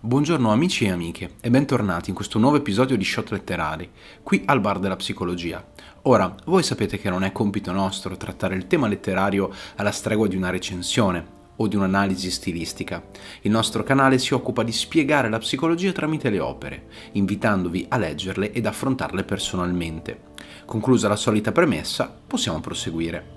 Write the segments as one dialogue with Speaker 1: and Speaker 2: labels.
Speaker 1: Buongiorno amici e amiche e bentornati in questo nuovo episodio di Shot Letterari, qui al bar della psicologia. Ora, voi sapete che non è compito nostro trattare il tema letterario alla stregua di una recensione o di un'analisi stilistica. Il nostro canale si occupa di spiegare la psicologia tramite le opere, invitandovi a leggerle ed affrontarle personalmente. Conclusa la solita premessa, possiamo proseguire.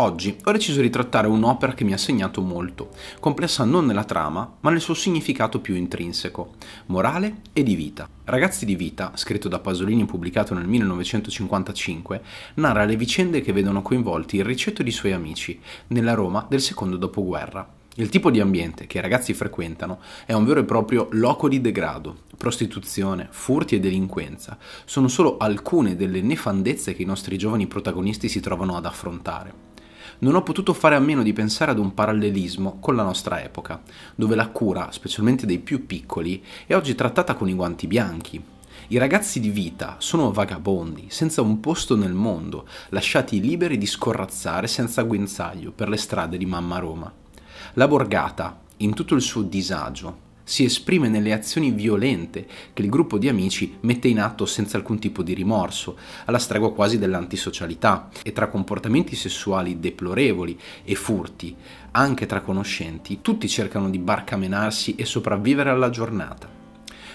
Speaker 1: Oggi ho deciso di trattare un'opera che mi ha segnato molto, complessa non nella trama, ma nel suo significato più intrinseco, morale e di vita. Ragazzi di vita, scritto da Pasolini e pubblicato nel 1955, narra le vicende che vedono coinvolti il ricetto di suoi amici nella Roma del secondo dopoguerra. Il tipo di ambiente che i ragazzi frequentano è un vero e proprio loco di degrado. Prostituzione, furti e delinquenza sono solo alcune delle nefandezze che i nostri giovani protagonisti si trovano ad affrontare non ho potuto fare a meno di pensare ad un parallelismo con la nostra epoca, dove la cura, specialmente dei più piccoli, è oggi trattata con i guanti bianchi. I ragazzi di vita sono vagabondi, senza un posto nel mondo, lasciati liberi di scorrazzare senza guinzaglio per le strade di mamma Roma. La borgata, in tutto il suo disagio, si esprime nelle azioni violente che il gruppo di amici mette in atto senza alcun tipo di rimorso, alla stregua quasi dell'antisocialità, e tra comportamenti sessuali deplorevoli e furti, anche tra conoscenti, tutti cercano di barcamenarsi e sopravvivere alla giornata.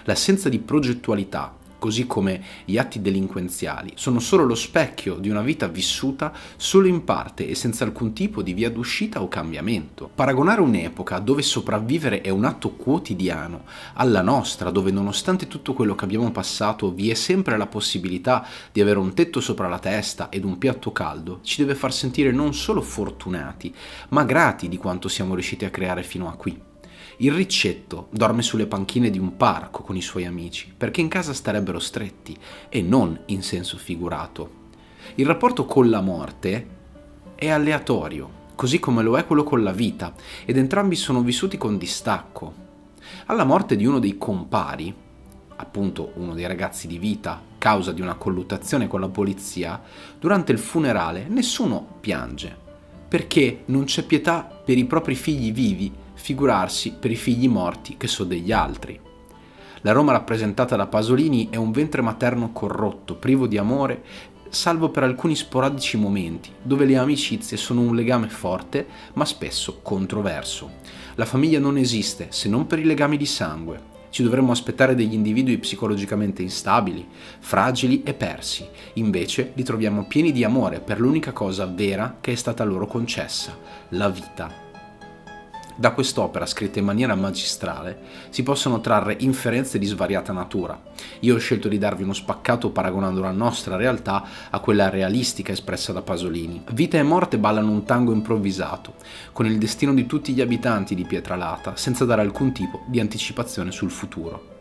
Speaker 1: L'assenza di progettualità così come gli atti delinquenziali, sono solo lo specchio di una vita vissuta solo in parte e senza alcun tipo di via d'uscita o cambiamento. Paragonare un'epoca dove sopravvivere è un atto quotidiano alla nostra, dove nonostante tutto quello che abbiamo passato vi è sempre la possibilità di avere un tetto sopra la testa ed un piatto caldo, ci deve far sentire non solo fortunati, ma grati di quanto siamo riusciti a creare fino a qui. Il ricetto dorme sulle panchine di un parco con i suoi amici, perché in casa starebbero stretti e non in senso figurato. Il rapporto con la morte è aleatorio, così come lo è quello con la vita, ed entrambi sono vissuti con distacco. Alla morte di uno dei compari, appunto uno dei ragazzi di vita, causa di una colluttazione con la polizia, durante il funerale nessuno piange, perché non c'è pietà per i propri figli vivi figurarsi per i figli morti che so degli altri. La Roma rappresentata da Pasolini è un ventre materno corrotto, privo di amore, salvo per alcuni sporadici momenti, dove le amicizie sono un legame forte, ma spesso controverso. La famiglia non esiste se non per i legami di sangue. Ci dovremmo aspettare degli individui psicologicamente instabili, fragili e persi. Invece li troviamo pieni di amore per l'unica cosa vera che è stata loro concessa, la vita. Da quest'opera, scritta in maniera magistrale, si possono trarre inferenze di svariata natura. Io ho scelto di darvi uno spaccato paragonando la nostra realtà a quella realistica espressa da Pasolini. Vita e morte ballano un tango improvvisato, con il destino di tutti gli abitanti di Pietralata, senza dare alcun tipo di anticipazione sul futuro.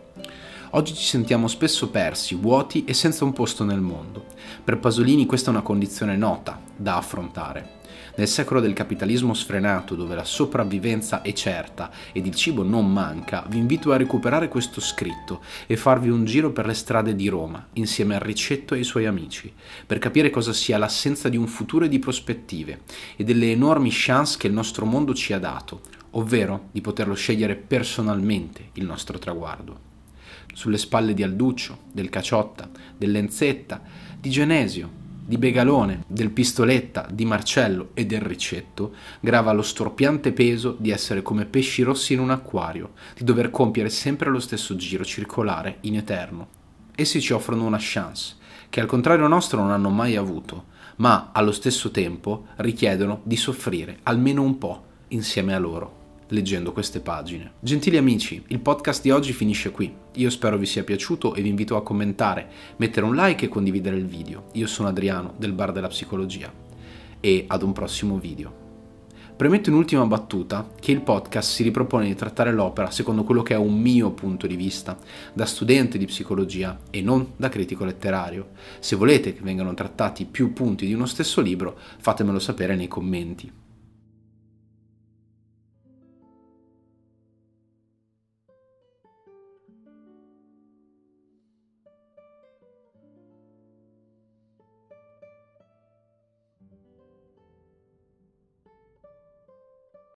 Speaker 1: Oggi ci sentiamo spesso persi, vuoti e senza un posto nel mondo. Per Pasolini questa è una condizione nota, da affrontare. Nel secolo del capitalismo sfrenato, dove la sopravvivenza è certa ed il cibo non manca, vi invito a recuperare questo scritto e farvi un giro per le strade di Roma, insieme al Ricetto e ai suoi amici, per capire cosa sia l'assenza di un futuro e di prospettive e delle enormi chance che il nostro mondo ci ha dato, ovvero di poterlo scegliere personalmente il nostro traguardo. Sulle spalle di Alduccio, del Caciotta, dell'Enzetta, di Genesio, di Begalone, del Pistoletta, di Marcello e del Ricetto grava lo storpiante peso di essere come pesci rossi in un acquario, di dover compiere sempre lo stesso giro circolare in eterno. Essi ci offrono una chance, che al contrario nostro non hanno mai avuto, ma allo stesso tempo richiedono di soffrire almeno un po' insieme a loro leggendo queste pagine. Gentili amici, il podcast di oggi finisce qui. Io spero vi sia piaciuto e vi invito a commentare, mettere un like e condividere il video. Io sono Adriano del Bar della Psicologia e ad un prossimo video. Premetto in ultima battuta che il podcast si ripropone di trattare l'opera secondo quello che è un mio punto di vista, da studente di psicologia e non da critico letterario. Se volete che vengano trattati più punti di uno stesso libro, fatemelo sapere nei commenti.